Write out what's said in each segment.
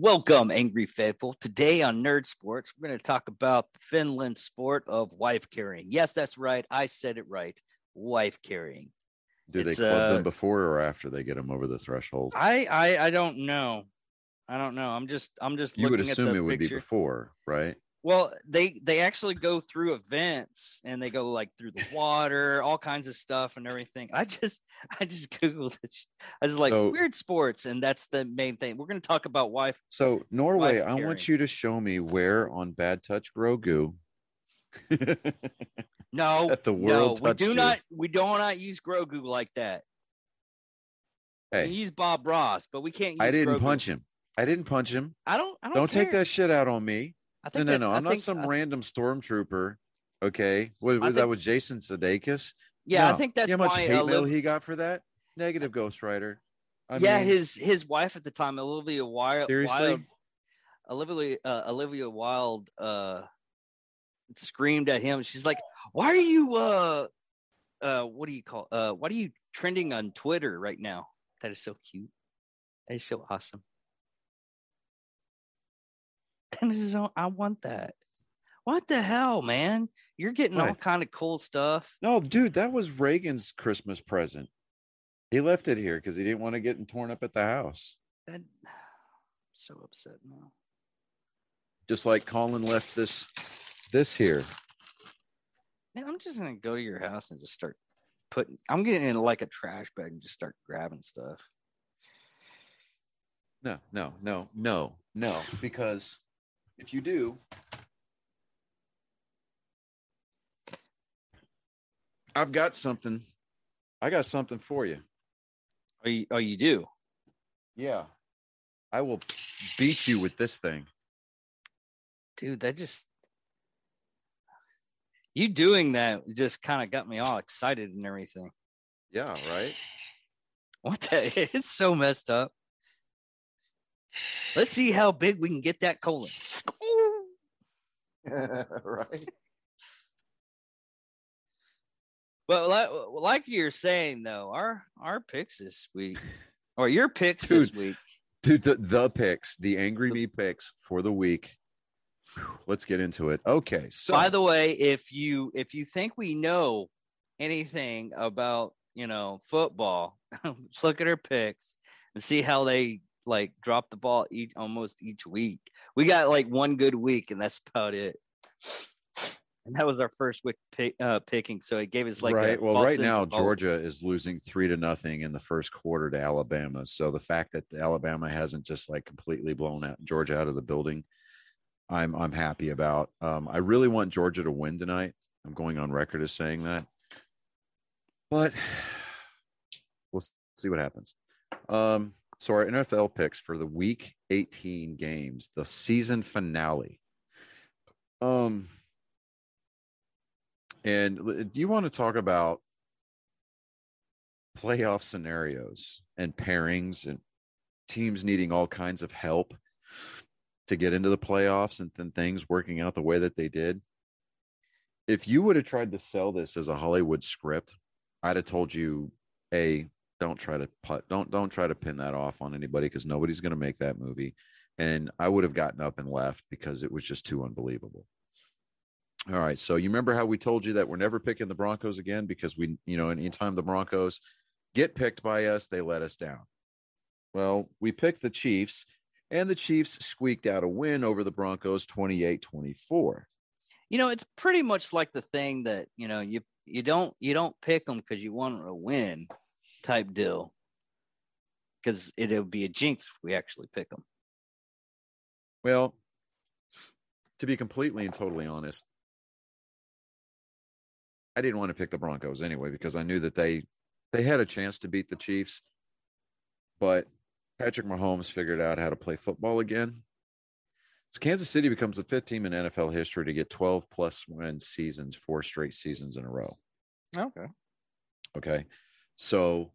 Welcome, Angry Faithful. Today on Nerd Sports, we're going to talk about the Finland sport of wife carrying. Yes, that's right. I said it right. Wife carrying. Do It's, they club uh, them before or after they get them over the threshold? I, I I don't know. I don't know. I'm just I'm just you would assume it would be before, right? Well, they they actually go through events and they go like through the water, all kinds of stuff and everything. I just I just googled it. I was like So- weird sports, and that's the main thing. We're going to talk about wife. So Norway, Life I want you to show me where on Bad Touch Grogu No, That the no, world we do you. not we do not use Grogu like that. We Hey, use Bob Ross, but we can't. Use I didn't Grogu. punch him. I didn't punch him. I don't. I don't, Don't, take that shit out on me. I No, think no, that- no. I I'm not think- some I- random stormtrooper. Okay, was, I was that with Jason Sudeikis? Yeah, I think that's You know how much why. hate mail Olivia, he got for that. Negative Ghost Rider. I yeah, mean, his his wife at the time, Olivia Wilde. Seriously? Olivia uh, Olivia Wilde uh, screamed at him. She's like, "Why are you uh uh what do you call uh what are you trending on Twitter right now? That is so cute. That is so awesome. That is so, I want that. What the hell, man? You're getting all kind of cool stuff. No, dude, that was Reagan's Christmas present. He left it here because he didn't want to get torn up at the house. That so upset now. Just like Colin left this this here. Man, I'm just gonna go to your house and just start putting. I'm getting in like a trash bag and just start grabbing stuff. No, no, no, no, no. Because if you do, I've got something. I got something for you. Oh, you, oh, you do. Yeah. I will beat you with this thing. dude that just you doing that just kind of got me all excited and everything Yeah, right? what the it's so messed up let's see how big we can get that colon right. but like, like you're saying though our our picks this week or your picks this week Dude, the, the picks, the angry me picks for the week. Let's get into it. Okay. So by the way if you if you think we know anything about you know football let's look at our picks and see how they like drop the ball each almost each week we got like one good week and that's about it and that was our first week pick, uh, picking so it gave us like a right. Well, right now. Georgia is losing three to nothing in the first quarter to Alabama. So the fact that Alabama hasn't just like completely blown out Georgia out of the building, I'm I'm happy about. Um, I really want Georgia to win tonight. I'm going on record as saying that, but we'll see what happens. Um, so our NFL picks for the Week 18 games, the season finale. Um, and do you want to talk about playoff scenarios and pairings and teams needing all kinds of help to get into the playoffs and then things working out the way that they did? If you would have tried to sell this as a Hollywood script, I'd have told you, a don't try to put, don't don't try to pin that off on anybody because nobody's going to make that movie. And I would have gotten up and left because it was just too unbelievable. All right. So you remember how we told you that we're never picking the Broncos again because we, you know, anytime the Broncos get picked by us, they let us down. Well, we picked the Chiefs, and the Chiefs squeaked out a win over the Broncos 28 24. you know it's pretty much like the thing that you know you you don't you don't pick them because you want to win type deal because it would be a jinx if we actually pick them Well, to be completely and totally honest, I didn't want to pick the Broncos anyway because I knew that they they had a chance to beat the Chiefs, but Patrick Mahomes figured out how to play football again. So Kansas City becomes the fifth team in NFL history to get 12 plus win seasons, four straight seasons in a row. okay Okay. So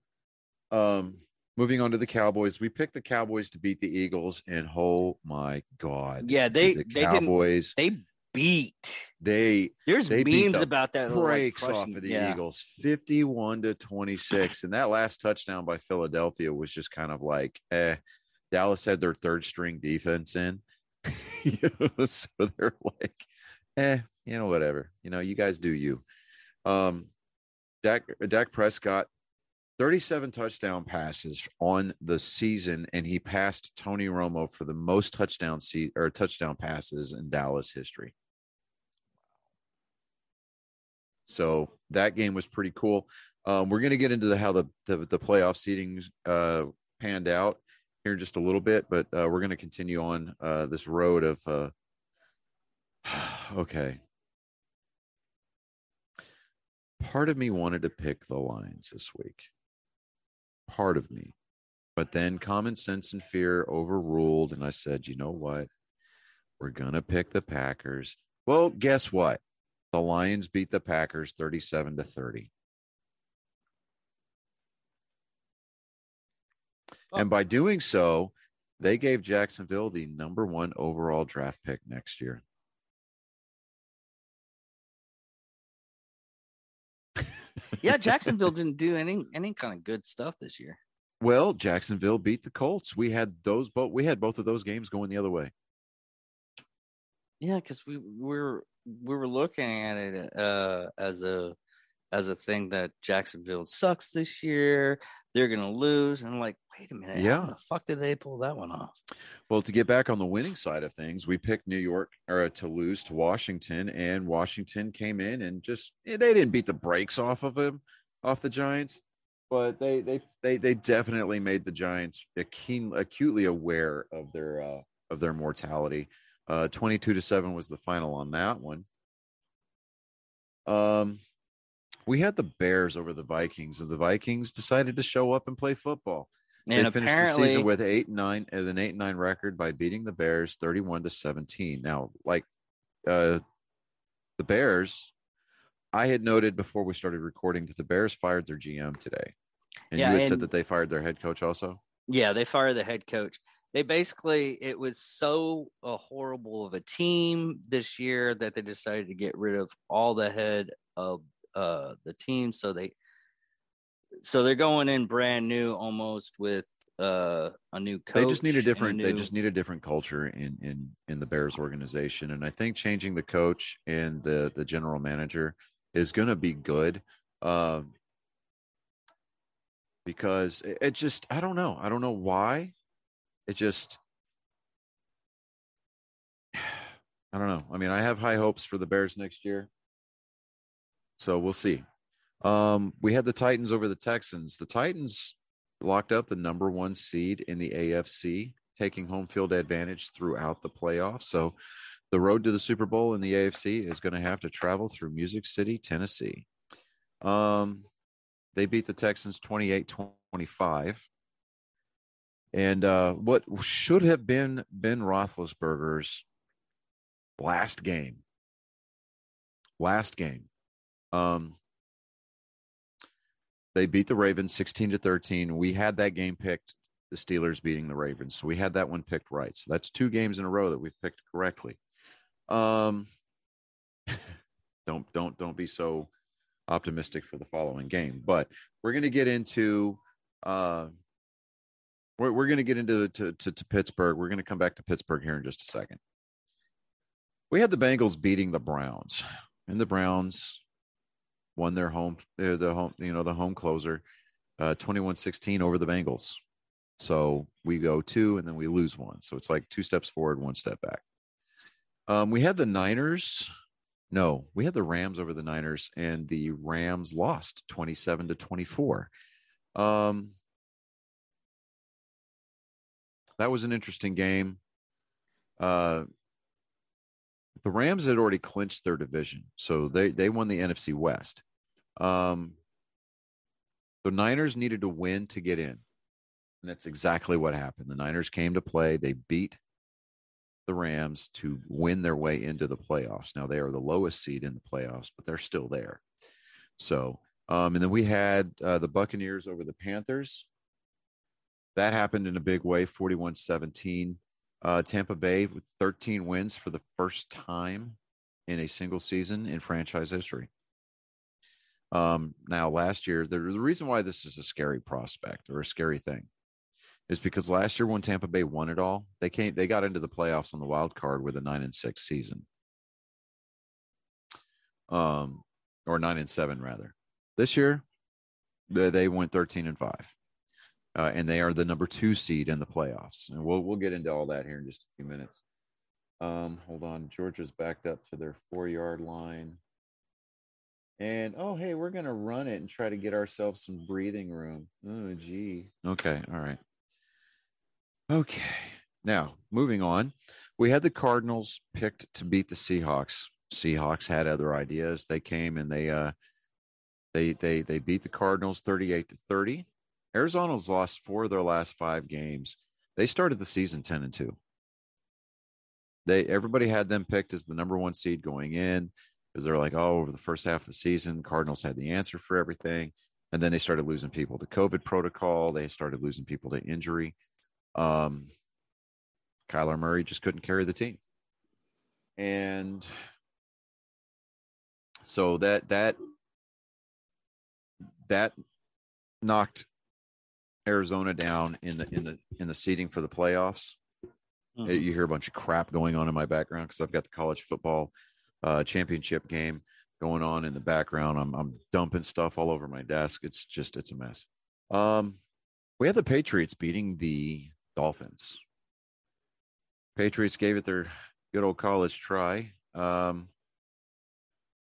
um moving on to the Cowboys, we picked the Cowboys to beat the Eagles, and oh my god. Yeah, they- the they didn't- Cowboys they beat they there's They beat memes the about that like, breaks off of the yeah. Eagles 51 to 26. And that last touchdown by Philadelphia was just kind of like, eh, Dallas had their third string defense in. you know, so they're like, eh, you know, whatever. You know, you guys do you. Um, Dak Dak Prescott, 37 touchdown passes on the season, and he passed Tony Romo for the most touchdown seat or touchdown passes in Dallas history. So that game was pretty cool. Um, we're going to get into the, how the, the, the playoff seedings uh, panned out here in just a little bit, but uh, we're going to continue on uh, this road of. Uh, okay. Part of me wanted to pick the Lions this week. Part of me. But then common sense and fear overruled. And I said, you know what? We're going to pick the Packers. Well, guess what? The Lions beat the Packers 37 to 30. Oh. And by doing so, they gave Jacksonville the number one overall draft pick next year. yeah, Jacksonville didn't do any any kind of good stuff this year. Well, Jacksonville beat the Colts. We had those both. We had both of those games going the other way. Yeah, because we, we were we were looking at it uh, as a as a thing that Jacksonville sucks this year. They're gonna lose, and I'm like, wait a minute, yeah, how the fuck did they pull that one off? Well, to get back on the winning side of things, we picked New York or to lose to Washington, and Washington came in and just they didn't beat the brakes off of him, off the Giants, but they they they they definitely made the Giants keen, acutely aware of their uh, of their mortality. Uh, 22 to 7 was the final on that one. Um, we had the Bears over the Vikings, and the Vikings decided to show up and play football. And they finished the season with eight nine and an eight nine record by beating the Bears 31 to 17. Now, like uh the Bears, I had noted before we started recording that the Bears fired their GM today. And yeah, you had and, said that they fired their head coach also? Yeah, they fired the head coach they basically it was so a uh, horrible of a team this year that they decided to get rid of all the head of uh, the team. So they so they're going in brand new almost with uh, a new coach. They just need a different. A new... They just need a different culture in in in the Bears organization, and I think changing the coach and the the general manager is going to be good. Um, because it, it just I don't know. I don't know why it just I don't know. I mean, I have high hopes for the Bears next year. So we'll see. Um, we had the Titans over the Texans. The Titans locked up the number one seed in the AFC, taking home field advantage throughout the playoffs. So the road to the Super Bowl in the AFC is going to have to travel through Music City, Tennessee. Um, they beat the Texans 28 25. And uh, what should have been Ben Roethlisberger's last game, last game, um, they beat the Ravens 16 to 13. We had that game picked, the Steelers beating the Ravens. So we had that one picked right. So that's two games in a row that we've picked correctly. Um, don't don't don't be so optimistic for the following game. But we're going to get into uh, we're, we're going to get into to, to, to Pittsburgh. We're going to come back to Pittsburgh here in just a second. We had the Bengals beating the Browns, and the Browns won their home, the home, you know, the home closer, uh, 21-16 over the Bengals. So we go two, and then we lose one. So it's like two steps forward, one step back. Um, we had the Niners. No, we had the Rams over the Niners, and the Rams lost 27 to 24. Um, that was an interesting game. Uh, the Rams had already clinched their division, so they they won the NFC West. Um, the Niners needed to win to get in, and that's exactly what happened. The Niners came to play. They beat the Rams to win their way into the playoffs. Now they are the lowest seed in the playoffs, but they're still there. So, um, and then we had uh, the Buccaneers over the Panthers. That happened in a big way, 41 17. Uh, Tampa Bay with 13 wins for the first time in a single season in franchise history. Um, now, last year, the, the reason why this is a scary prospect or a scary thing is because last year when Tampa Bay won it all, they came they got into the playoffs on the wild card with a nine and six season. Um or nine and seven rather. This year, they, they went 13 and five. Uh, and they are the number two seed in the playoffs. And we'll we'll get into all that here in just a few minutes. Um, hold on. Georgia's backed up to their four yard line. And oh, hey, we're to run it and try to get ourselves some breathing room. Oh, gee. Okay. All right. Okay. Now, moving on. We had the Cardinals picked to beat the Seahawks. Seahawks had other ideas. They came and they uh they they they beat the Cardinals 38 to 30. Arizona's lost four of their last 5 games. They started the season 10 and 2. They everybody had them picked as the number 1 seed going in because they're like, "Oh, over the first half of the season, Cardinals had the answer for everything." And then they started losing people to COVID protocol. They started losing people to injury. Um, Kyler Murray just couldn't carry the team. And so that that that knocked Arizona down in the in the in the seating for the playoffs. Mm-hmm. You hear a bunch of crap going on in my background because I've got the college football uh, championship game going on in the background. I'm I'm dumping stuff all over my desk. It's just it's a mess. Um, we had the Patriots beating the Dolphins. Patriots gave it their good old college try. Um,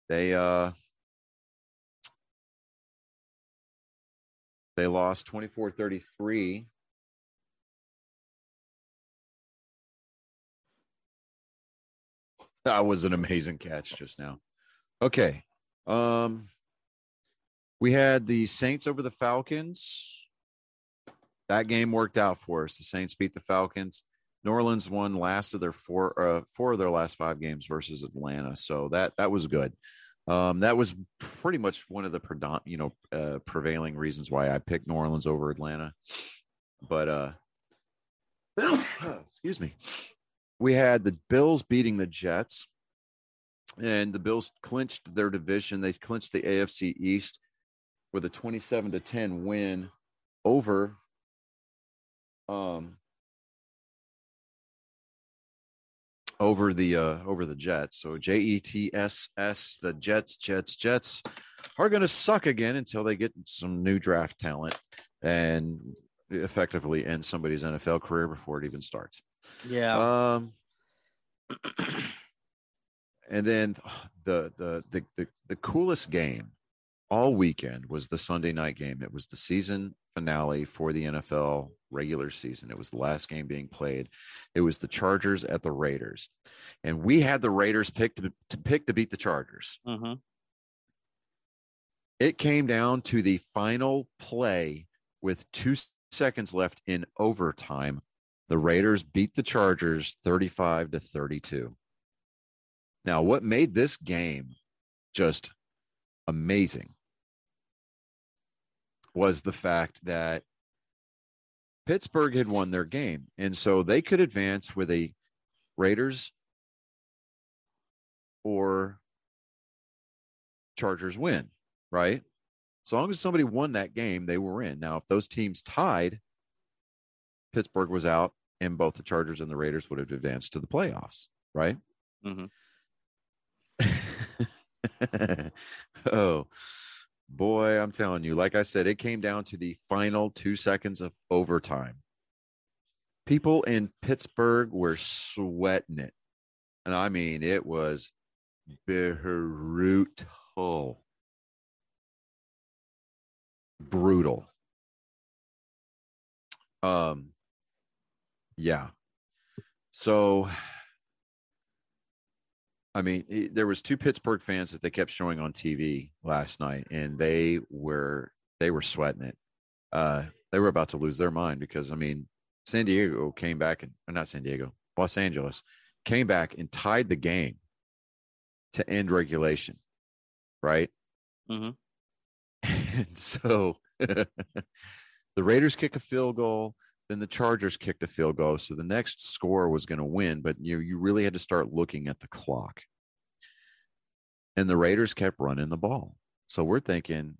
they uh, they lost 24-33 that was an amazing catch just now. Okay um we had the saints over the falcons. That game worked out for us. The saints beat the falcons. New Orleans won last of their four uh, four of their last five games versus Atlanta, so that that was good. Um, that was pretty much one of the predom- you know uh, prevailing reasons why I picked New Orleans over Atlanta. But uh, excuse me, we had the Bills beating the Jets, and the Bills clinched their division. They clinched the AFC East with a twenty-seven to ten win over um over the uh over the Jets. So J E T S S the Jets Jets Jets are going to suck again until they get some new draft talent and effectively end somebody's NFL career before it even starts. Yeah. Um and then the the the the, the coolest game all weekend was the Sunday night game. It was the season finale for the NFL regular season. It was the last game being played. It was the Chargers at the Raiders, and we had the Raiders picked to, to pick to beat the Chargers. Mm-hmm. It came down to the final play with two seconds left in overtime. The Raiders beat the Chargers 35 to 32. Now, what made this game just amazing was the fact that Pittsburgh had won their game. And so they could advance with a Raiders or Chargers win, right? So long as somebody won that game, they were in. Now, if those teams tied, Pittsburgh was out, and both the Chargers and the Raiders would have advanced to the playoffs, right? Mm-hmm. oh, boy, I'm telling you, like I said, it came down to the final two seconds of overtime. People in Pittsburgh were sweating it. And I mean, it was brutal. Brutal. Um, yeah. So I mean, it, there was two Pittsburgh fans that they kept showing on TV last night, and they were they were sweating it. Uh, they were about to lose their mind because I mean, San Diego came back and not San Diego, Los Angeles came back and tied the game to end regulation, right? Mm-hmm. And so the Raiders kick a field goal. Then the Chargers kicked a field goal. So the next score was going to win, but you you really had to start looking at the clock. And the Raiders kept running the ball. So we're thinking,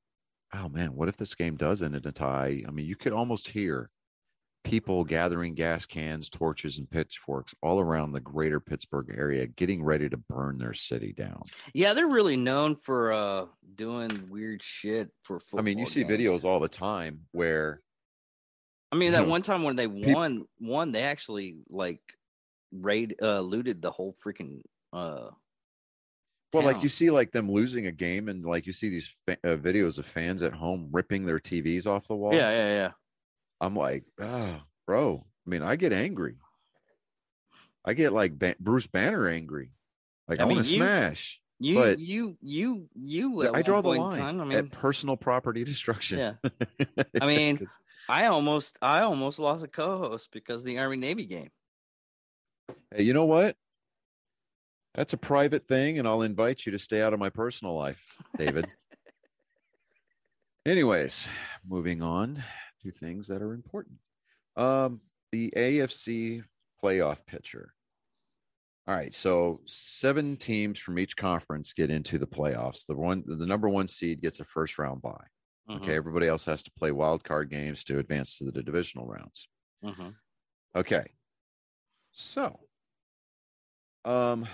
oh man, what if this game does end in a tie? I mean, you could almost hear people gathering gas cans, torches, and pitchforks all around the greater Pittsburgh area, getting ready to burn their city down. Yeah, they're really known for uh doing weird shit for football. I mean, you see games. videos all the time where I mean, that one time when they won, won, they actually like raid uh looted the whole freaking uh Well, like you see, like them losing a game, and like you see these fa- uh, videos of fans at home ripping their TVs off the wall. Yeah, yeah, yeah. I'm like, ah, bro. I mean, I get angry. I get like Ba- Bruce Banner angry. Like I I, want to smash. You, But- you, you, you. I draw the line time, I mean, at personal property destruction. Yeah. I mean, I almost, I almost lost a co-host because of the Army Navy game. hey, you know what? That's a private thing, and I'll invite you to stay out of my personal life, David. Anyways, moving on to things that are important. Um, the AFC playoff picture. All right, so seven teams from each conference get into the playoffs. The one, the number one seed gets a first round bye. Okay, everybody else has to play wild card games to advance to the divisional rounds. Mhm. Okay. So, um,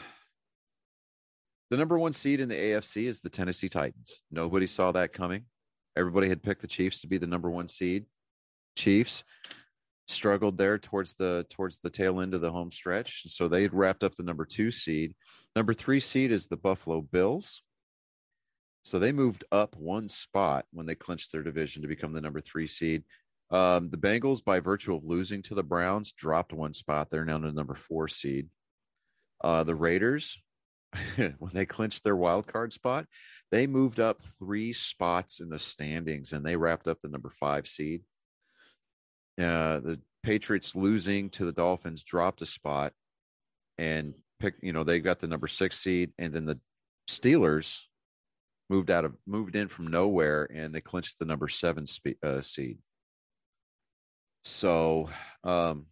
the number one seed in the AFC is the Tennessee Titans. Nobody saw that coming. Everybody had picked the Chiefs to be the number one seed. Chiefs struggled there towards the towards the tail end of the home stretch, so they wrapped up the number two seed. Number three seed is the Buffalo Bills. So they moved up one spot when they clinched their division to become the number three seed. Um, the Bengals, by virtue of losing to the Browns, dropped one spot. They're now the number four seed. Uh, the Raiders, when they clinched their wild card spot, they moved up three spots in the standings and they wrapped up the number five seed. Uh, the Patriots losing to the Dolphins dropped a spot and picked, you know, they got the number six seed. And then the Steelers moved out of moved in from nowhere and they clinched the number seven spe- uh, seed. So, um,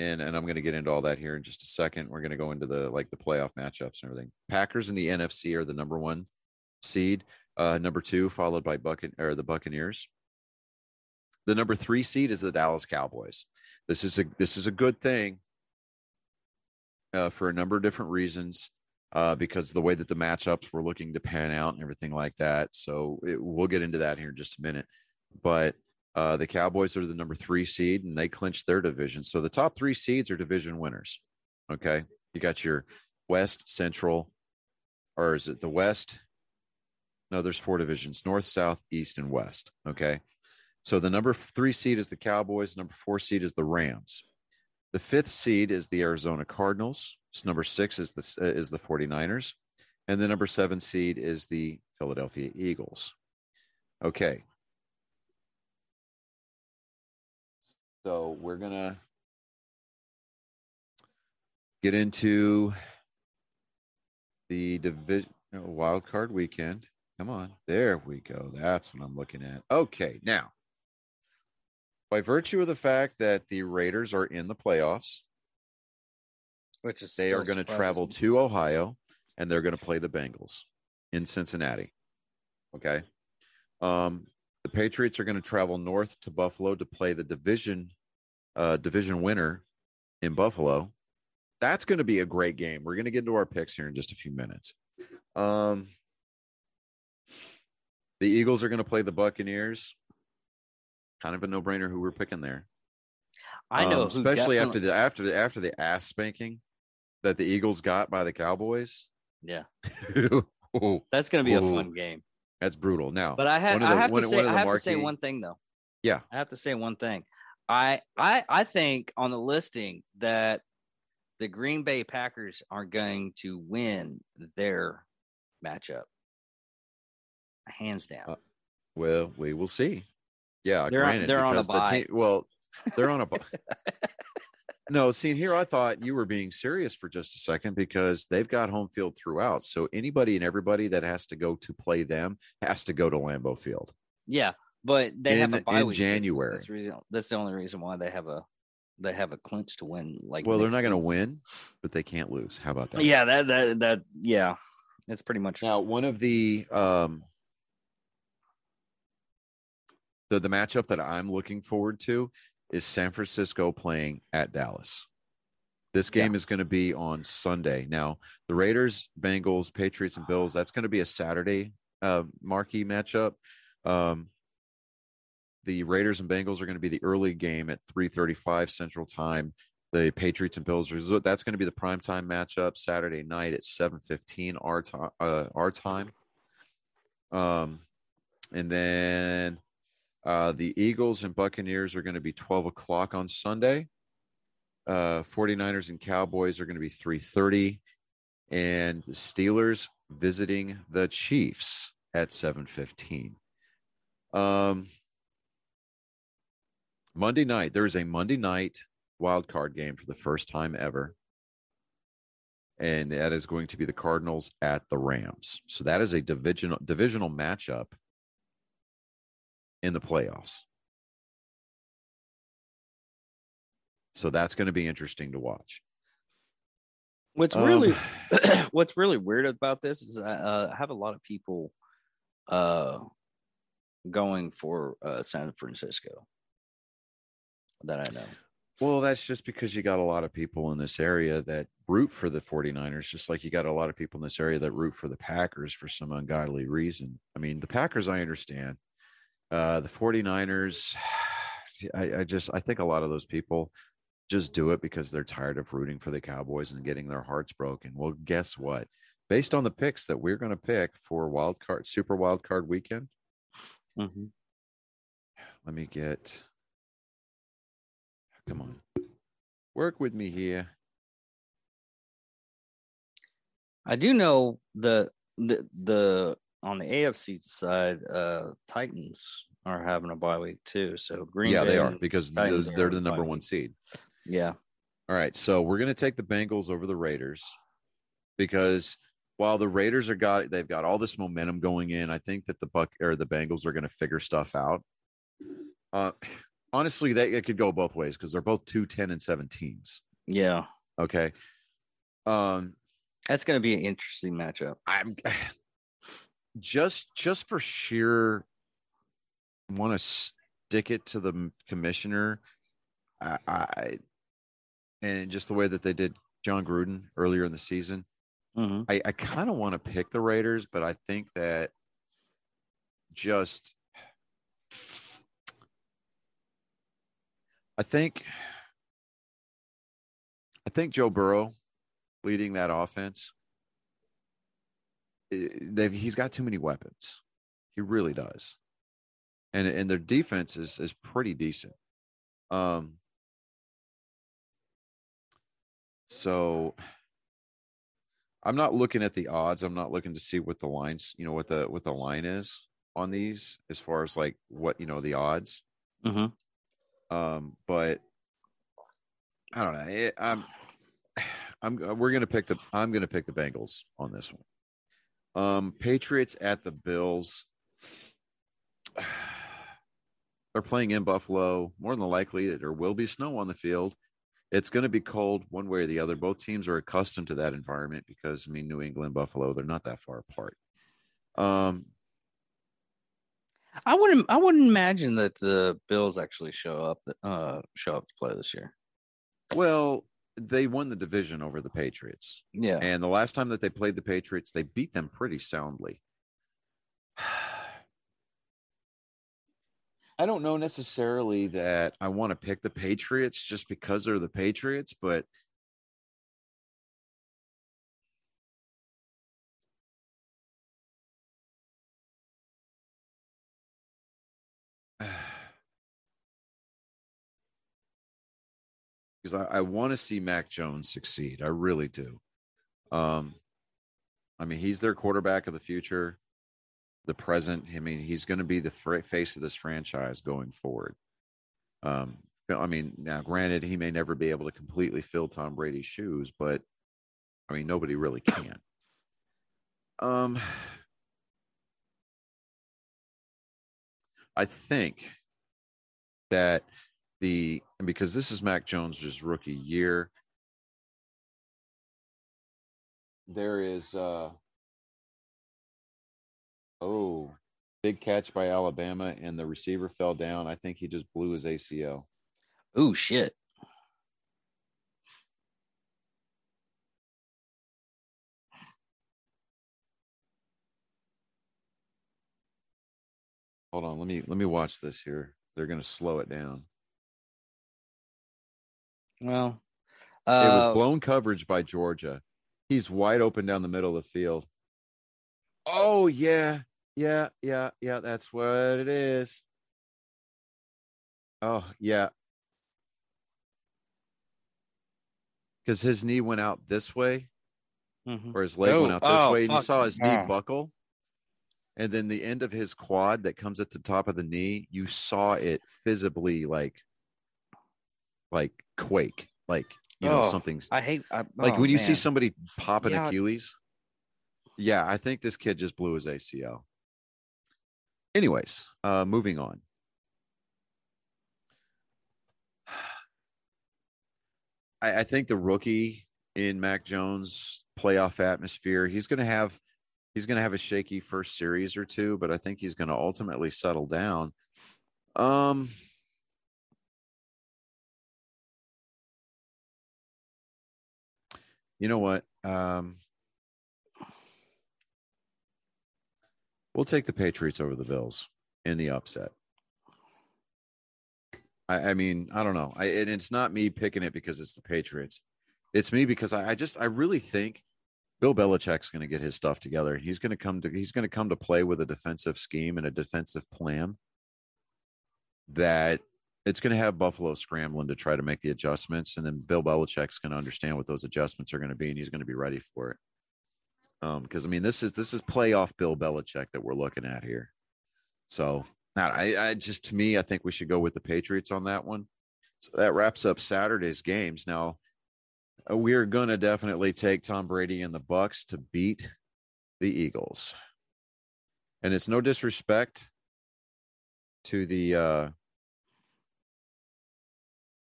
and and I'm going to get into all that here in just a second. We're going to go into the like the playoff matchups and everything. Packers in the NFC are the number one seed, uh, number two followed by Buccan or the Buccaneers. The number three seed is the Dallas Cowboys. This is a this is a good thing uh, for a number of different reasons uh, because the way that the matchups were looking to pan out and everything like that. So it, we'll get into that here in just a minute. But uh, the Cowboys are the number three seed and they clinched their division. So the top three seeds are division winners. Okay. You got your West, Central, or is it the West? No, there's four divisions North, South, East, and West. Okay. So the number three seed is the Cowboys, number four seed is the Rams. The fifth seed is the Arizona Cardinals. So number six is the uh, is the 49ers. And the number seven seed is the Philadelphia Eagles. Okay. So we're gonna get into the division wild card weekend. Come on, there we go. That's what I'm looking at. Okay, now by virtue of the fact that the Raiders are in the playoffs, Which is they are going to travel to Ohio and they're going to play the Bengals in Cincinnati. Okay. Um, the Patriots are going to travel north to Buffalo to play the division uh, division winner in Buffalo. That's going to be a great game. We're going to get into our picks here in just a few minutes. Um, the Eagles are going to play the Buccaneers. Kind of a no-brainer who we're picking there. I know, Um, especially after the after the after the ass spanking that the Eagles got by the Cowboys. Yeah, Oh, that's going to be a fun game. that's brutal. Now, But I have, of I have one to say, one I the have to say one thing though. Yeah. I have to say one thing. I, I, I think on the listing that the Green Bay Packers are going to win their matchup, hands down. Uh, well, we will see. Yeah, They're on- granted, they're on a the bye. team- well, they're on a. bu- no, see, here I thought you were being serious for just a second because they've got home field throughout. So anybody and everybody that has to go to play them has to go to Lambeau Field. yeah, but they have a bye in week. January. That's, the reason, that's the only reason why they have a they have a clinch to win. Like, Well, they're not going to win, but they can't lose. How about that? Yeah, that that that yeah, that's pretty much. Now, one of the um the the matchup that I'm looking forward to is San Francisco playing at Dallas. This game Yeah. is going to be on Sunday. Now, the Raiders, Bengals, Patriots, and Bills, that's going to be a Saturday uh, marquee matchup. Um, the Raiders and Bengals are going to be the early game at 3:35 Central Time. The Patriots and Bills that's going to be the primetime matchup Saturday night at 7:15 our time. Uh, our time. Um, and then uh, the Eagles and Buccaneers are going to be 12 o'clock on Sunday. Uh, 49ers and Cowboys are going to be 3:30, and the Steelers visiting the Chiefs at 7:15. Um, Monday night, there is a Monday night wild card game for the first time ever. And that is going to be the Cardinals at the Rams. So that is a divisional divisional matchup in the playoffs. So that's going to be interesting to watch. What's Um, really what's really weird about this is I uh, have a lot of people uh going for uh San Francisco that I know. Well, that's just because you got a lot of people in this area that root for the 49ers, just like you got a lot of people in this area that root for the Packers for some ungodly reason. I mean, the Packers, I understand. Uh, the 49ers, I, I just, I think a lot of those people just do it because they're tired of rooting for the Cowboys and getting their hearts broken. Well, guess what? Based on the picks that we're going to pick for wild card, super wild card weekend, Mm-hmm. let me get, come on, work with me here. I do know the the the on the AFC side, uh Titans are having a bye week too. So Green yeah, Bay they are because Titans they're, they're the number one seed. yeah. All right, so we're going to take the Bengals over the Raiders because while the Raiders are got they've got all this momentum going in, I think that the Buck or the Bengals are going to figure stuff out. Uh, honestly, they it could go both ways because they're both two ten and seven teams. Yeah. Okay, um, That's gonna be an interesting matchup. I'm just just for sheer want to stick it to the commissioner. I, I and just the way that they did Jon Gruden earlier in the season. Mm-hmm. I, I kind of want to pick the Raiders, but I think that just I think I think Joe Burrow leading that offense. They've, he's got too many weapons. He really does, and and their defense is is pretty decent. Um. So I'm not looking at the odds. I'm not looking to see what the lines, you know, what the what the line is on these as far as like what you know the odds. Mm-hmm. Um, but I don't know. It, I'm, I'm. We're gonna pick the. I'm gonna pick the Bengals on this one. Um, Patriots at the Bills. They're playing in Buffalo. More than likely, there will be snow on the field. It's going to be cold one way or the other. Both teams are accustomed to that environment because I mean, New England, Buffalo, they're not that far apart. Um, I wouldn't I wouldn't imagine that the Bills actually show up uh show up to play this year. well, they won the division over the Patriots. Yeah. And the last time that they played the Patriots, they beat them pretty soundly. I don't know necessarily that I want to pick the Patriots just because they're the Patriots, but because I, I want to see Mac Jones succeed. I really do. Um, I mean, he's their quarterback of the future, the present. I mean, he's going to be the fr- face of this franchise going forward. Um, I mean, now granted, he may never be able to completely fill Tom Brady's shoes, but I mean, nobody really can. Um, I think that the and because this is Mac Jones's rookie year, there is uh oh big catch by Alabama and the receiver fell down. I think he just blew his ACL. Oh shit. Hold on, let me let me watch this here. They're going to slow it down. Well, it was uh, blown coverage by Georgia. He's wide open down the middle of the field. Oh yeah, yeah, yeah, yeah. That's what it is. Oh yeah, because his knee went out this way, mhm. or his leg Oh, went out this oh, way, and you saw his knee buckle. And then the end of his quad that comes at the top of the knee, you saw it visibly like, like quake, like you know Oh, something's I hate I, like oh, when you see somebody pop an Yeah. Achilles. Yeah, I think this kid just blew his ACL. Anyways, uh, moving on. I, I think the rookie in Mac Jones playoff atmosphere, he's going to have he's going to have a shaky first series or two, but I think he's going to ultimately settle down. Um, you know what? Um, we'll take the Patriots over the Bills in the upset. I, I mean, I don't know. I, and it's not me picking it because it's the Patriots. It's me because I, I just, I really think Bill Belichick's going to get his stuff together. He's going to come to, he's going to come to play with a defensive scheme and a defensive plan that it's going to have Buffalo scrambling to try to make the adjustments, and then Bill Belichick's going to understand what those adjustments are going to be, and he's going to be ready for it. Um, because I mean, this is this is playoff Bill Belichick that we're looking at here. So, I, I just to me, I think we should go with the Patriots on that one. So that wraps up Saturday's games. Now, uh, we are going to definitely take Tom Brady and the Bucks to beat the Eagles, and it's no disrespect to the uh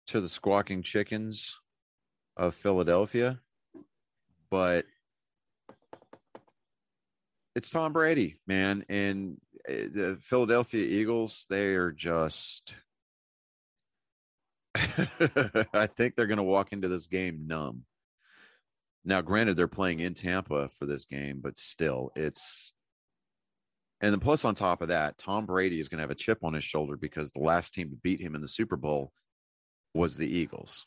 to the squawking chickens of Philadelphia, but it's Tom Brady, man, and uh, the Philadelphia Eagles, they are just I think they're going to walk into this game numb. Now, granted, they're playing in Tampa for this game, but still, it's and then plus on top of that, Tom Brady is going to have a chip on his shoulder because the last team to beat him in the Super Bowl was the Eagles.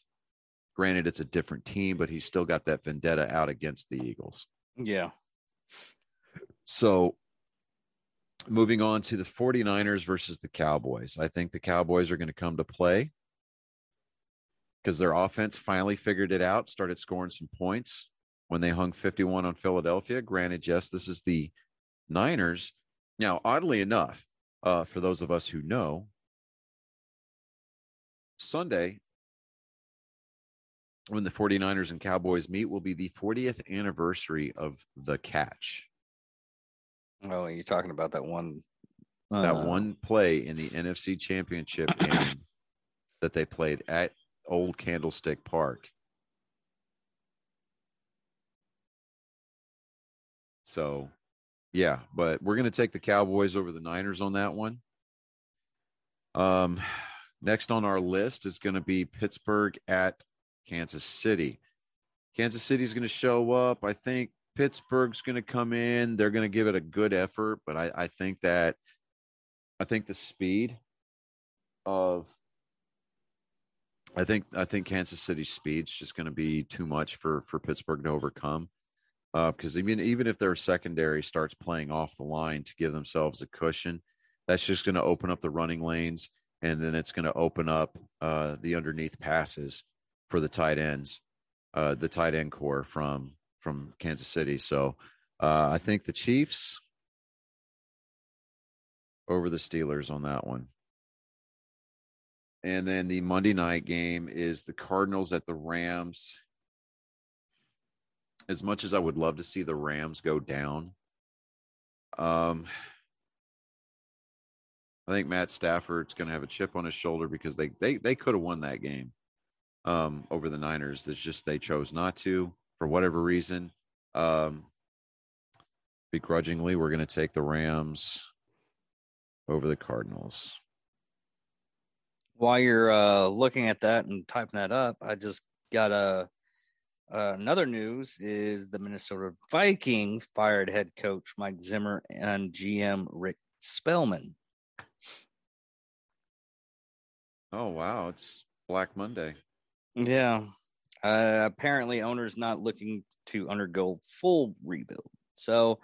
Granted, it's a different team, but he's still got that vendetta out against the Eagles. yeah. So moving on to the 49ers versus the Cowboys. I think the Cowboys are going to come to play because their offense finally figured it out, started scoring some points when they hung 51 on Philadelphia. Granted, yes, this is the Niners. Now, oddly enough, uh, for those of us who know, Sunday, when the 49ers and Cowboys meet, will be the 40th anniversary of the catch. Oh, you're talking about that one. that uh, one play in the NFC Championship game that they played at Old Candlestick Park. So, yeah, but we're going to take the Cowboys over the Niners on that one. Um, next on our list is going to be Pittsburgh at Kansas City. Kansas City is going to show up. I think Pittsburgh's going to come in. They're going to give it a good effort, but I, I think that I think the speed of I think I think Kansas City's speed's just going to be too much for for Pittsburgh to overcome. Uh, because even even if their secondary starts playing off the line to give themselves a cushion, that's just going to open up the running lanes, and then it's going to open up uh, the underneath passes for the tight ends, uh, the tight end corps from from Kansas City. So uh, I think the Chiefs over the Steelers on that one. And then the Monday night game is the Cardinals at the Rams. As much as I would love to see the Rams go down, um, I think Matt Stafford's going to have a chip on his shoulder because they they they could have won that game um, over the Niners. It's just they chose not to for whatever reason. Um, begrudgingly, we're going to take the Rams over the Cardinals. While you're uh, looking at that and typing that up, I just got a uh, another news is the Minnesota Vikings fired head coach Mike Zimmer and GM Rick Spielman. Oh wow, it's Black Monday. Yeah. Uh, apparently, owners not looking to undergo full rebuild, so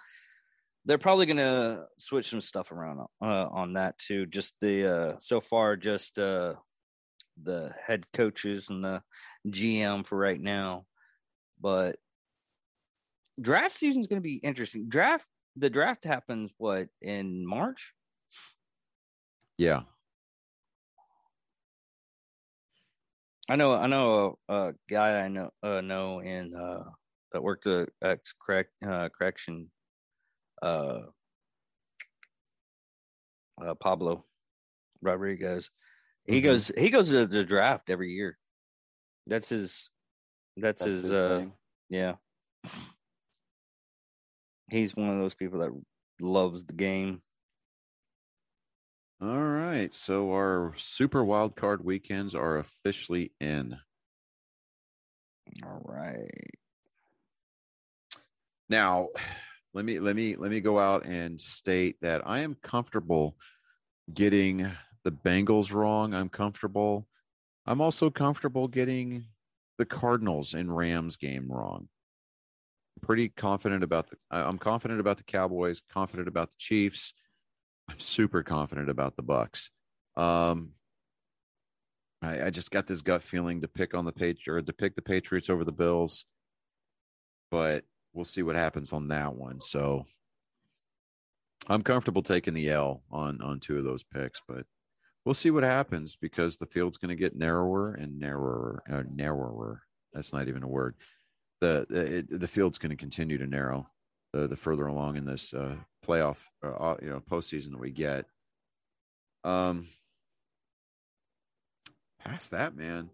they're probably going to switch some stuff around uh, on that too. Just the uh, so far, just uh, the head coaches and the GM for right now, but draft season is going to be interesting. Draft the draft happens what in March? Yeah, I know, I know a, a guy I know uh, know in uh, that worked at correct uh, correction. Uh, uh, Pablo Rodriguez. He Mhm. goes. He goes to the draft every year. That's his. That's, That's his. his uh, yeah. He's one of those people that loves the game. All right. So our super wild card weekends are officially in. All right. Now, let me let me let me go out and state that I am comfortable getting the Bengals wrong. I'm comfortable. I'm also comfortable getting the Cardinals and Rams game wrong. Pretty confident about the I'm confident about the Cowboys, confident about the Chiefs. I'm super confident about the Bucs. Um I, I just got this gut feeling to pick on the page or to pick the Patriots over the Bills. But we'll see what happens on that one. So I'm comfortable taking the L on on two of those picks, but we'll see what happens because the field's going to get narrower and narrower, uh, narrower. That's not even a word. The the, it, the field's going to continue to narrow the the further along in this uh, playoff, uh, you know, postseason that we get. Um, past that, man,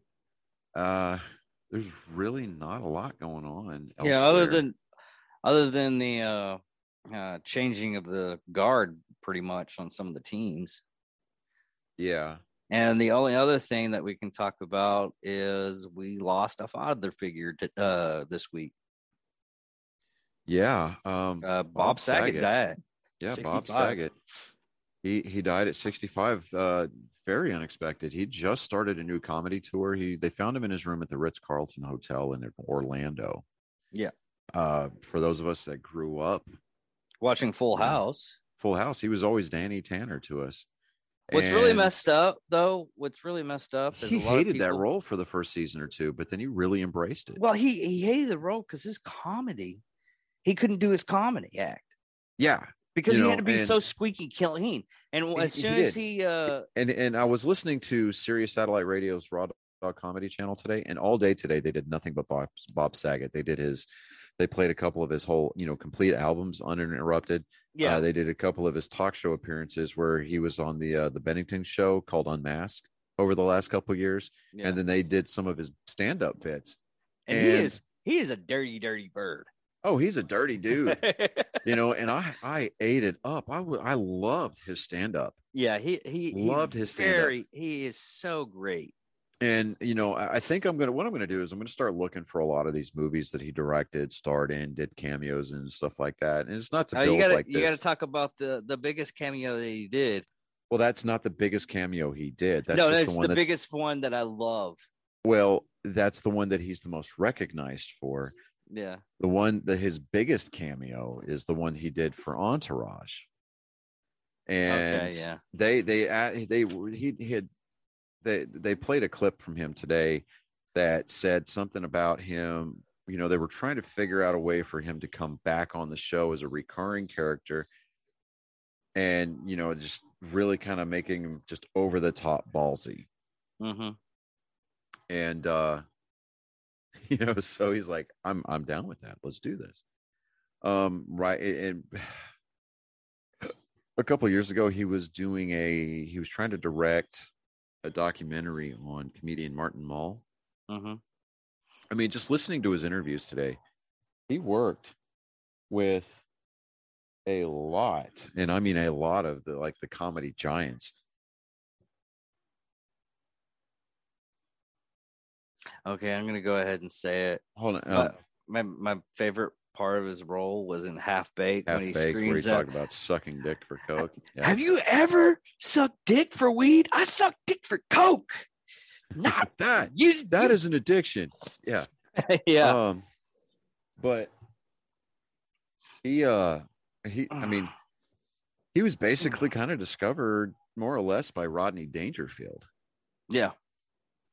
uh, there's really not a lot going on. Yeah. Other than other than the uh, uh, changing of the guard, pretty much on some of the teams. yeah, And the only other thing that we can talk about is we lost a father figure to, uh, this week. Yeah. Um, Uh, Bob, Bob Saget, Saget. died. Yeah, Bob 65. Saget. He he died at 65. Uh, very unexpected. He just started a new comedy tour. He they found him in his room at the Ritz Carlton Hotel in Orlando. Yeah. Uh, for those of us that grew up Watching Full. House. Full House, he was always Danny Tanner to us. What's really messed up, though, what's really messed up is He a lot of hated that role for the first season or two, but then he really embraced it. Well, he he hated the role because his comedy, he couldn't do his comedy act yeah, because You he know, had to be and- so squeaky clean. And He- as he soon as he, uh, and and I was listening to Sirius Satellite Radio's Raw Dog Comedy Channel today, and all day today they did nothing but Bob, Bob Saget. They did his, they played a couple of his whole, you know, complete albums uninterrupted. yeah, Uh, they did a couple of his talk show appearances where he was on the uh, the Bennington show called Unmasked over the last couple of years, yeah. and then they did some of his stand up bits. and he is he is a dirty, dirty bird. Oh, he's a dirty dude, you know, and I I ate it up. I I loved his stand up. yeah, he he Loved his stand-up. He is so great. and you know i I think i'm gonna what i'm gonna do is i'm gonna start looking for a lot of these movies that he directed starred in did cameos and stuff like that and it's not to Uh, build you gotta like you gotta talk about the the biggest cameo that he did. well that's not the biggest cameo he did that's no, that's the the, that's biggest one that I love. well that's the one that he's the most recognized for Yeah, the one that his biggest cameo is the one he did for entourage. And okay, yeah, they they they he, he had they they played a clip from him today that said something about him you know they were trying to figure out a way for him to come back on the show as a recurring character and you know just really kind of making him just over the top ballsy. Hmm and uh you know so he's like i'm i'm down with that. Let's do this. Um right and a couple of years ago he was doing a he was trying to direct a documentary on comedian martin mull. Hmm i mean just listening to his interviews today he worked with a lot and i mean a lot of the like the comedy giants Okay, I'm gonna go ahead and say it. Hold on. My, Um, my my favorite part of his role was in Half Baked when he baked, where he screams out, talked about sucking dick for coke. Yeah. Have you ever sucked dick for weed? I sucked dick for coke. Not that you. that you- is an addiction. Yeah. yeah. Um, but he, uh, he, I mean, he was basically kind of discovered more or less by Rodney Dangerfield. yeah.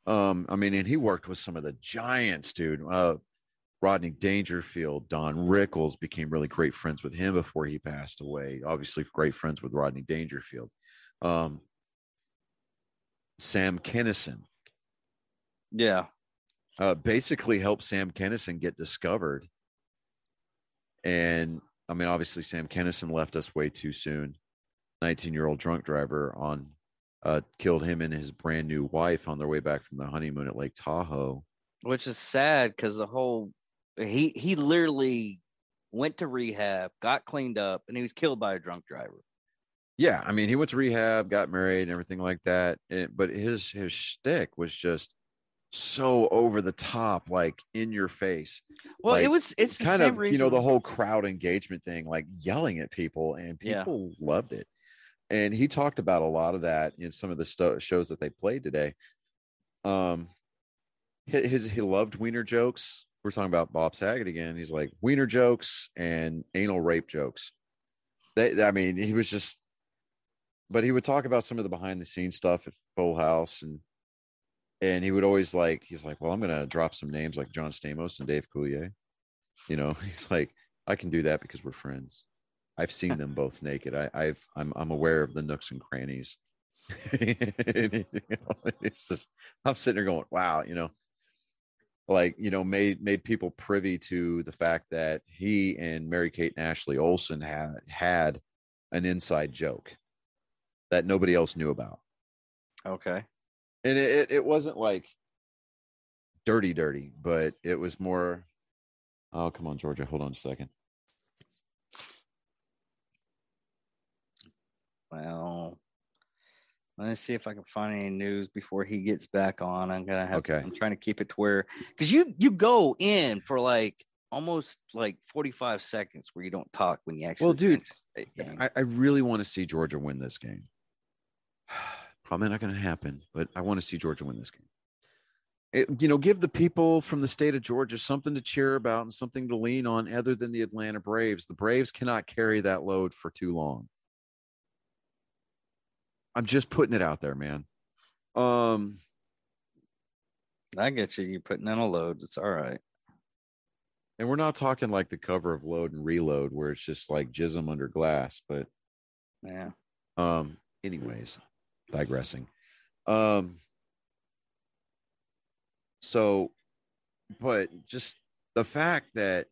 Um, I mean, and he worked with some of the giants, dude. Uh, Rodney Dangerfield, Don Rickles became really great friends with him before he passed away. Obviously, great friends with Rodney Dangerfield. Um, Sam Kinison, Yeah. uh, basically helped Sam Kinison get discovered. And I mean, obviously, Sam Kinison left us way too soon. 19 year old drunk driver on uh, killed him and his brand new wife on their way back from the honeymoon at Lake Tahoe. Which is sad because the whole he he literally went to rehab, got cleaned up, and he was killed by a drunk driver. Yeah, I mean, he went to rehab, got married, and everything like that. And, but his his shtick was just so over the top, like in your face. Well, it was it's the kind of reason. you know the whole crowd engagement thing like yelling at people and Yeah. people loved it and he talked about a lot of that in some of the sto- shows that they played today. Um hi- his he loved wiener jokes. We're talking about bob saget again. He's like wiener jokes and anal rape jokes. They i mean he was just but he would talk about some of the behind the scenes stuff at full house and and he would always like he's like well i'm gonna drop some names like john stamos and dave coulier. You know he's like i can do that because we're friends i've seen them both naked. I, i've i'm i'm aware of the nooks and crannies. You know, it's just i'm sitting there going wow you know? Like you know made made people privy to the fact that he and mary kate and ashley olsen had had an inside joke that nobody else knew about. Okay. and it, it, it wasn't like dirty dirty but it was more oh come on georgia. Hold on a second Well, let's see if I can find any news before he gets back on. I'm gonna have. Okay. I'm trying to keep it to where because you you go in for like almost like 45 seconds where you don't talk when you actually. Well, dude, finish the game. I, I really want to see georgia win this game probably not going to happen but i want to see georgia win this game it, you know give the people from the state of georgia something to cheer about and something to lean on other than the atlanta braves the braves cannot carry that load for too long i'm just putting it out there man um I get you. You're putting in a load. It's all right. And we're not talking like the cover of Load and Reload where it's just like jism under glass, but Yeah. um anyways, digressing. Um so but just the fact that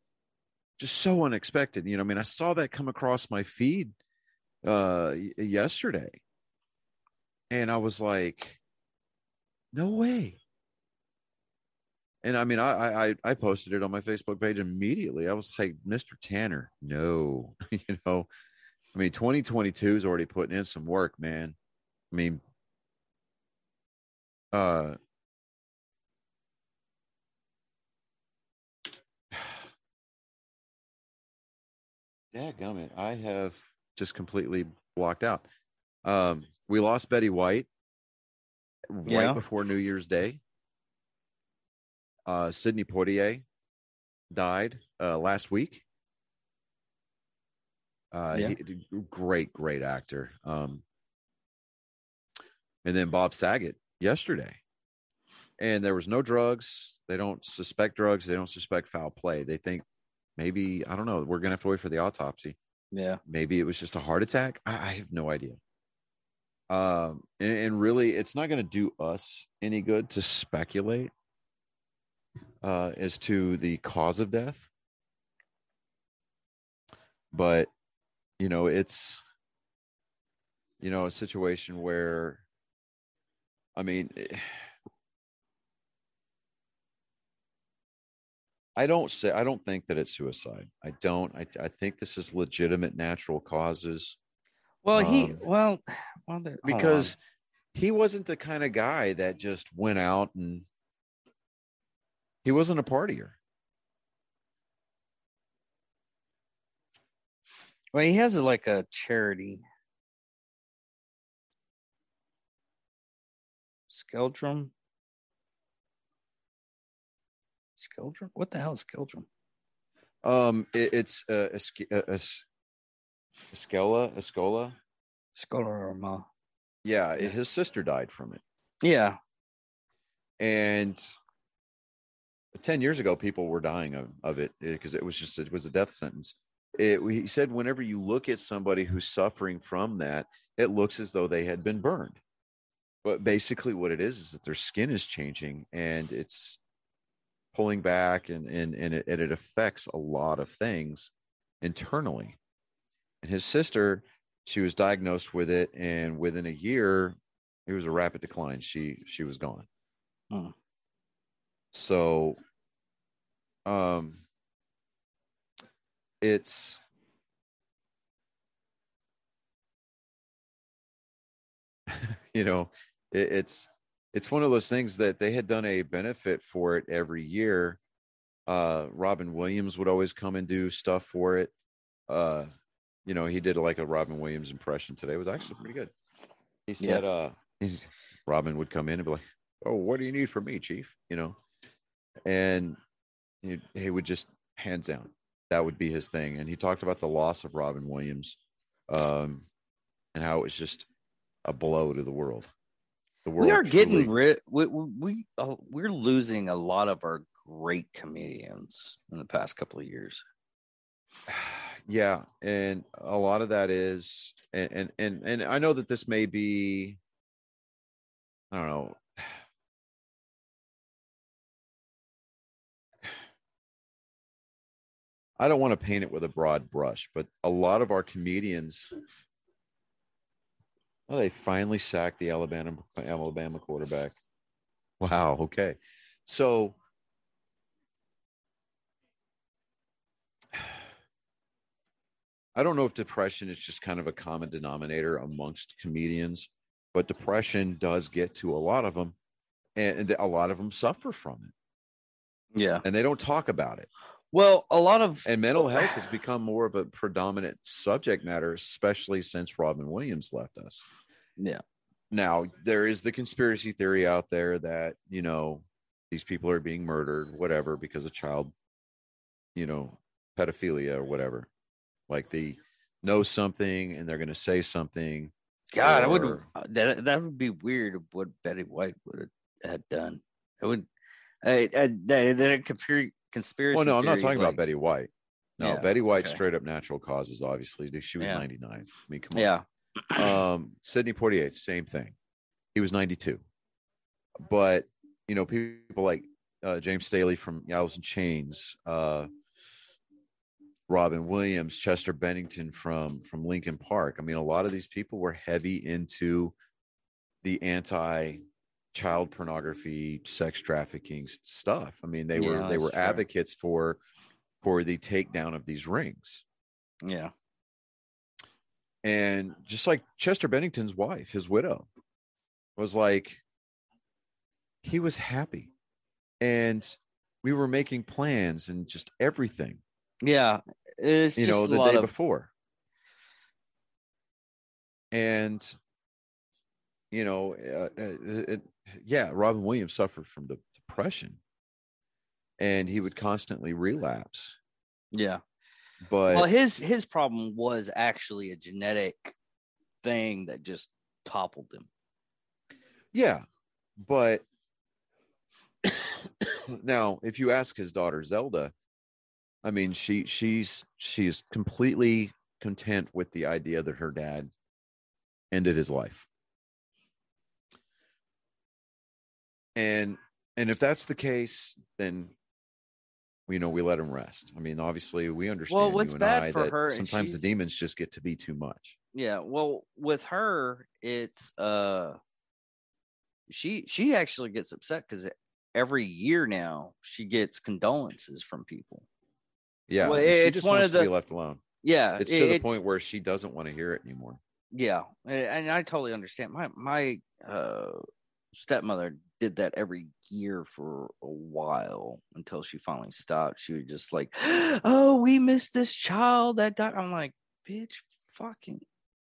just so unexpected, you know, I mean, I saw that come across my feed uh yesterday. And I was like, no way. And I mean, I, I I- posted it on my Facebook page immediately. I was like, Mr. Tanner, no, you know, I mean, 2022 is already putting in some work, man. I mean, uh, Dadgummit, I have just completely blocked out. Um, we lost Betty White right Yeah. before New Year's Day. Uh, Sidney Poitier died uh, last week. Uh, Yeah. he- great, great actor. Um, and then Bob Saget yesterday. And there was no drugs. They don't suspect drugs. They don't suspect foul play. They think maybe, I don't know, we're going to have to wait for the autopsy. Yeah. Maybe it was just a heart attack. I, I have no idea. Um, and, and really, it's not going to do us any good to speculate uh, as to the cause of death. But, you know, it's, you know, a situation where, I mean, I don't say I don't think that it's suicide. I don't. I, I think this is legitimate natural causes Well, he Um, well, well, because he wasn't the kind of guy that just went out and He wasn't a partier. Well, he has a, like a charity. Skeldrum. Skeldrum? What the hell is Skeldrum? Um, it, it's uh, a, a, a, Escola, Escola. Skeldrum. Yeah, his sister died from it, Yeah. and ten years ago, people were dying of, of it eh, because it was just it was a death sentence. It, he said, whenever you look at somebody who's suffering from that, it looks as though they had been burned. But basically, what it is is that their skin is changing and it's pulling back, and and and it, and it affects a lot of things internally. And his sister, she was diagnosed with it, and within a year, it was a rapid decline. She she was gone. Hmm. So, um, it's you know it, it's it's one of those things that they had done a benefit for it every year uh robin williams would always come and do stuff for it uh you know he did like a robin williams impression today it was actually pretty good he Yeah. said uh he- robin would come in and be like oh what do you need from me chief you know and he, he would just hands down that would be his thing and he talked about the loss of robin williams um and how it was just a blow to the world the world We are getting rid. We we we- uh, we're losing a lot of our great comedians in the past couple of years. yeah and a lot of that is and and and, and i know that this may be i don't know. I don't want to paint it with a broad brush but a lot of our comedians oh they finally sacked the alabama alabama quarterback. Wow okay. So I don't know if depression is just kind of a common denominator amongst comedians, but depression does get to a lot of them, and a lot of them suffer from it, Yeah. and they don't talk about it. Well, a lot of And mental health has become more of a predominant subject matter, especially since Robin Williams left us. yeah. Now, there is the conspiracy theory out there that, you know, these people are being murdered, whatever, because of child, you know, pedophilia or whatever. Like they know something and they're going to say something. God, I would or- that that would be weird. What Betty White would have had done. It would. I, I, that that conspiracy. Well, no, I'm not talking about Betty White. No, Yeah, Betty White okay. straight up natural causes, obviously. She was Yeah. 99. I mean, come on. Yeah. um Sidney Poitier, same thing. He was 92. But you know, people like uh, James Staley from Alice in Chains, uh, Robin Williams, Chester Bennington from from Linkin Park. I mean, a lot of these people were heavy into the anti child pornography, sex trafficking stuff. I mean, they were they were fair. advocates for for the takedown of these rings. Yeah. And just like Chester Bennington's wife, his widow, was like, he was happy. And we were making plans and just everything, Yeah. It's you just know, the day of, before. And, you know, uh, uh, it, yeah, Robin Williams suffered from de- depression and he would constantly relapse. Yeah. But well, his his problem was actually a genetic thing that just toppled him. Yeah, but now if you ask his daughter Zelda, I mean she she's she's completely content with the idea that her dad ended his life. And and if that's the case, then you know we let him rest. I mean, obviously we understand well, what's you and bad I for her, sometimes the demons just get to be too much. Yeah. Well, with her, it's uh, she she actually gets upset because every year now she gets condolences from people. Yeah, Well, it's just one wants of to be left alone. Yeah, It's it- to the point where she doesn't want to hear it anymore. Yeah, and I totally understand. My my uh, stepmother did that every year for a while until she finally stopped. She was just like, "Oh, we missed this child that died." I'm like, "Bitch, fucking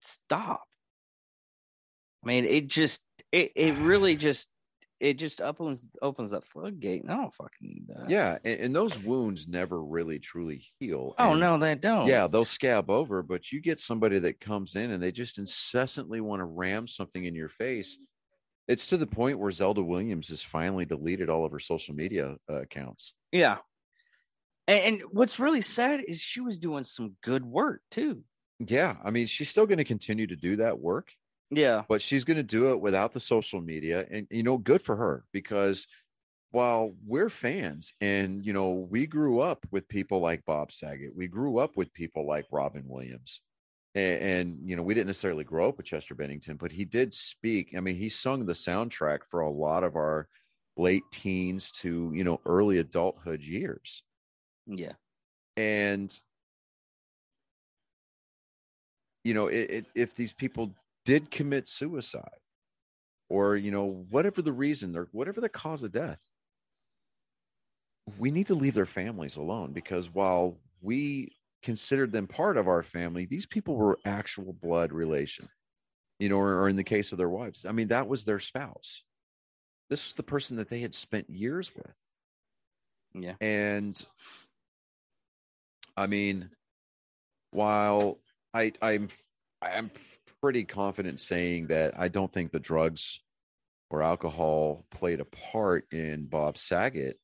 stop!" I mean, it just it it really just it just opens opens that floodgate. And I don't fucking need that. Yeah, and, and those wounds never really truly heal. Oh And no, they don't. Yeah, they'll scab over, but you get somebody that comes in and they just incessantly want to ram something in your face. It's to the point where Zelda Williams has finally deleted all of her social media uh, accounts. Yeah. And, and what's really sad is she was doing some good work too. Yeah, I mean, she's still going to continue to do that work, Yeah. but she's going to do it without the social media. And, you know, good for her because while we're fans and, you know, we grew up with people like Bob Saget, we grew up with people like Robin Williams. And, and, you know, we didn't necessarily grow up with Chester Bennington, but he did speak. I mean, he sung the soundtrack for a lot of our late teens to, you know, early adulthood years. Yeah. And you know, it, it, if these people did commit suicide, or you know, whatever the reason or whatever the cause of death, we need to leave their families alone because while we considered them part of our family, these people were actual blood relation, you know, or, or in the case of their wives, I mean, that was their spouse. This was the person that they had spent years with. Yeah. And I mean, while I I'm I'm pretty confident saying that I don't think the drugs or alcohol played a part in Bob Saget.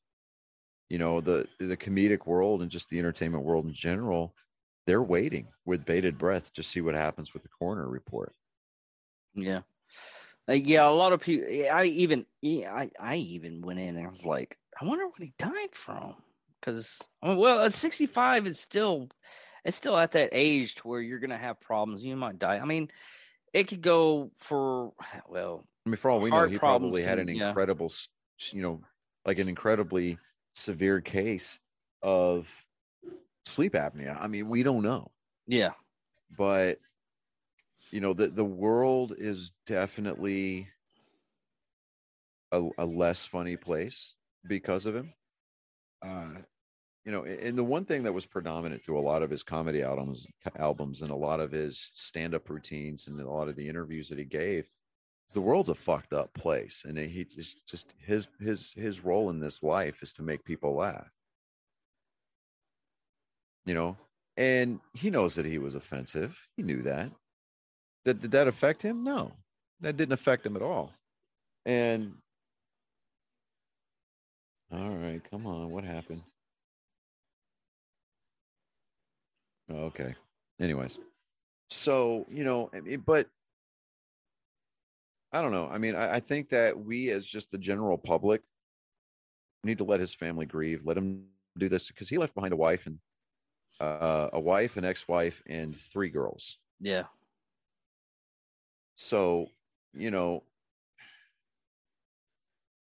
You know, the the comedic world and just the entertainment world in general, they're waiting with bated breath to see what happens with the coroner report. Yeah. Uh, yeah, a lot of people. I even, I, I even went in and I was like, I wonder what he died from. Because, well, at 65, it's still, it's still at that age to where you're gonna have problems. You might die. I mean, it could go for, well, I mean, for all we know, he probably had an yeah. incredible, you know, like an incredibly severe case of sleep apnea. I mean, we don't know. yeah, but you know the the world is definitely a, a less funny place because of him uh you know and the one thing that was predominant through a lot of his comedy albums albums and a lot of his stand-up routines and a lot of the interviews that he gave is the world's a fucked up place and he just just his his his role in this life is to make people laugh. You know and he knows that he was offensive. He knew that. Did, did that affect him? No that didn't affect him at all. And all right come on what happened Oh, okay. Anyways. So you know I mean, but i don't know. I mean I, I think that we as just the general public need to let his family grieve let him do this because he left behind a wife and uh, a wife an ex-wife and three girls. Yeah, so you know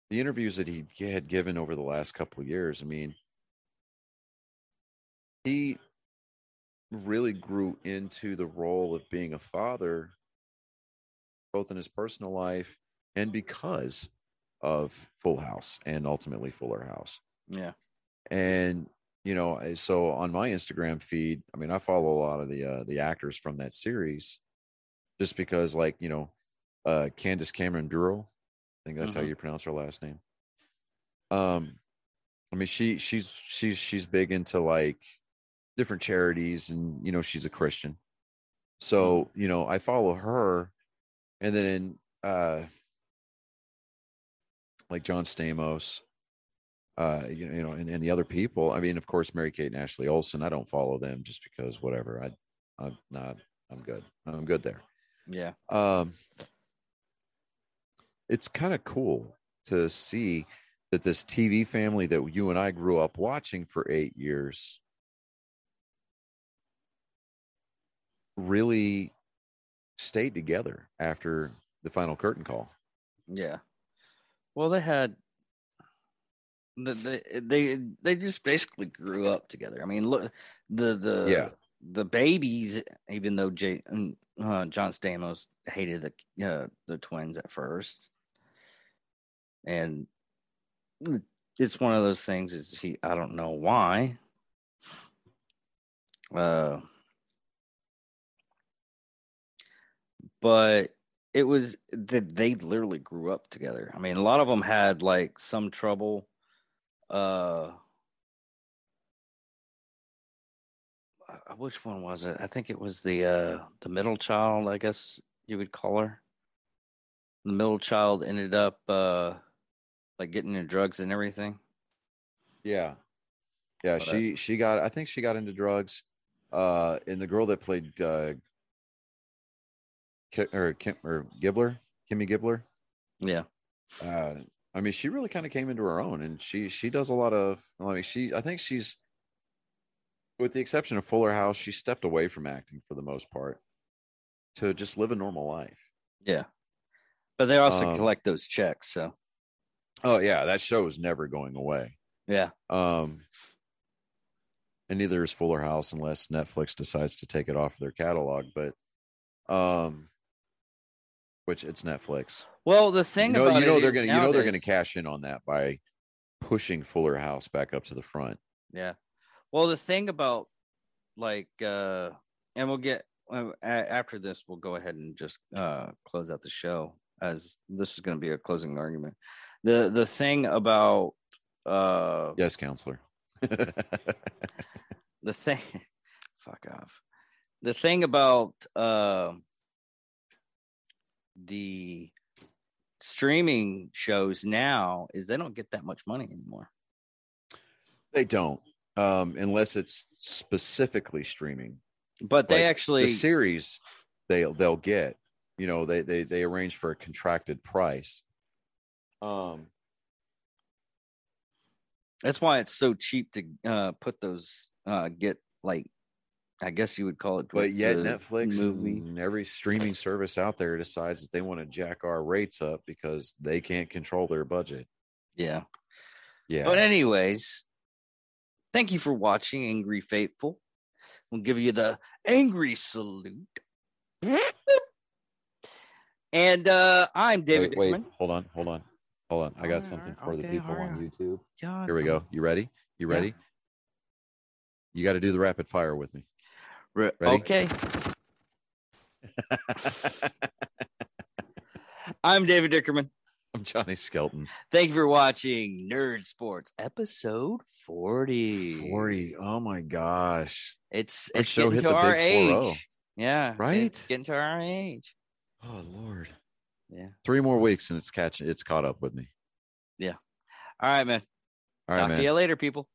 the interviews that he had given over the last couple of years i mean he really grew into the role of being a father both in his personal life and because of full house and ultimately fuller house. Yeah, and you know so on my instagram feed i mean i follow a lot of the uh the actors from that series just because like you know uh candace cameron duro i think that's how Mhm. you pronounce her last name. Um i mean she she's she's she's big into like different charities and you know she's a christian. So you know i follow her and then uh like john stamos uh you know, you know and, and the other people. I mean of course mary kate and ashley olsen i don't follow them just because whatever. I i'm not i'm good. I'm good there. Yeah, um it's kind of cool to see that this tv family that you and i grew up watching for eight years really stayed together after the final curtain call yeah. Well, they had. The, they they they just basically grew up together. I mean, look the the Yeah. the babies. Even though Jay, uh, John Stamos hated the uh, the twins at first, and it's one of those things. Is he? I don't know why. Uh, but it was that they literally grew up together. I mean, a lot of them had like some trouble. Uh, uh, which one was it? I think it was the uh the middle child. I guess you would call her. The middle child ended up uh like getting into drugs and everything. Yeah. Yeah, So she she got I think she got into drugs. Uh and the girl that played uh Ki- or Kim or Gibbler, Kimmy Gibbler. Yeah. Uh I mean she really kind of came into her own and she she does a lot of I mean she I think she's with the exception of Fuller House, she stepped away from acting for the most part to just live a normal life. Yeah. But they also Um, collect those checks, so Oh yeah, that show is never going away. yeah. Um, and neither is Fuller House unless Netflix decides to take it off of their catalog. But, um, which it's Netflix. Well, the thing you know, about you know they're gonna, you know they're gonna cash in on that by pushing Fuller House back up to the front. Yeah. Well, the thing about like, uh, and we'll get uh, after this, we'll go ahead and just uh, close out the show as this is going to be a closing argument. The the thing about uh, Yes, counselor. the thing, fuck off. The thing about uh, the streaming shows now is they don't get that much money anymore. they don't, um, unless it's specifically streaming. But they Like, actually, the series they'll they'll get. You know, they they they arrange for a contracted price. Um, That's why it's so cheap to uh, put those uh, get like I guess you would call it. but yet Netflix movie. and every streaming service out there decides that they want to jack our rates up because they can't control their budget. Yeah. Yeah. But anyways, thank you for watching, Angry Faithful. We'll give you the angry salute. And uh, I'm David wait, wait, hold on, hold on, hold on. I got Alright, something alright, for the okay, people on alright. YouTube. God, Here we go. You ready? You Yeah. ready? You got to do the rapid fire with me. Re-? Okay. I'm David Dickerman. I'm Johnny Skelton. Thank you for watching Nerd Sports episode 40. 40. Oh my gosh. It's Our it's getting to our oh. age. Yeah. Right? It's getting to our age. Oh Lord. Yeah. Three more weeks and it's catching it's caught up with me. Yeah. All right, man. All right, Talk man. to you later, people.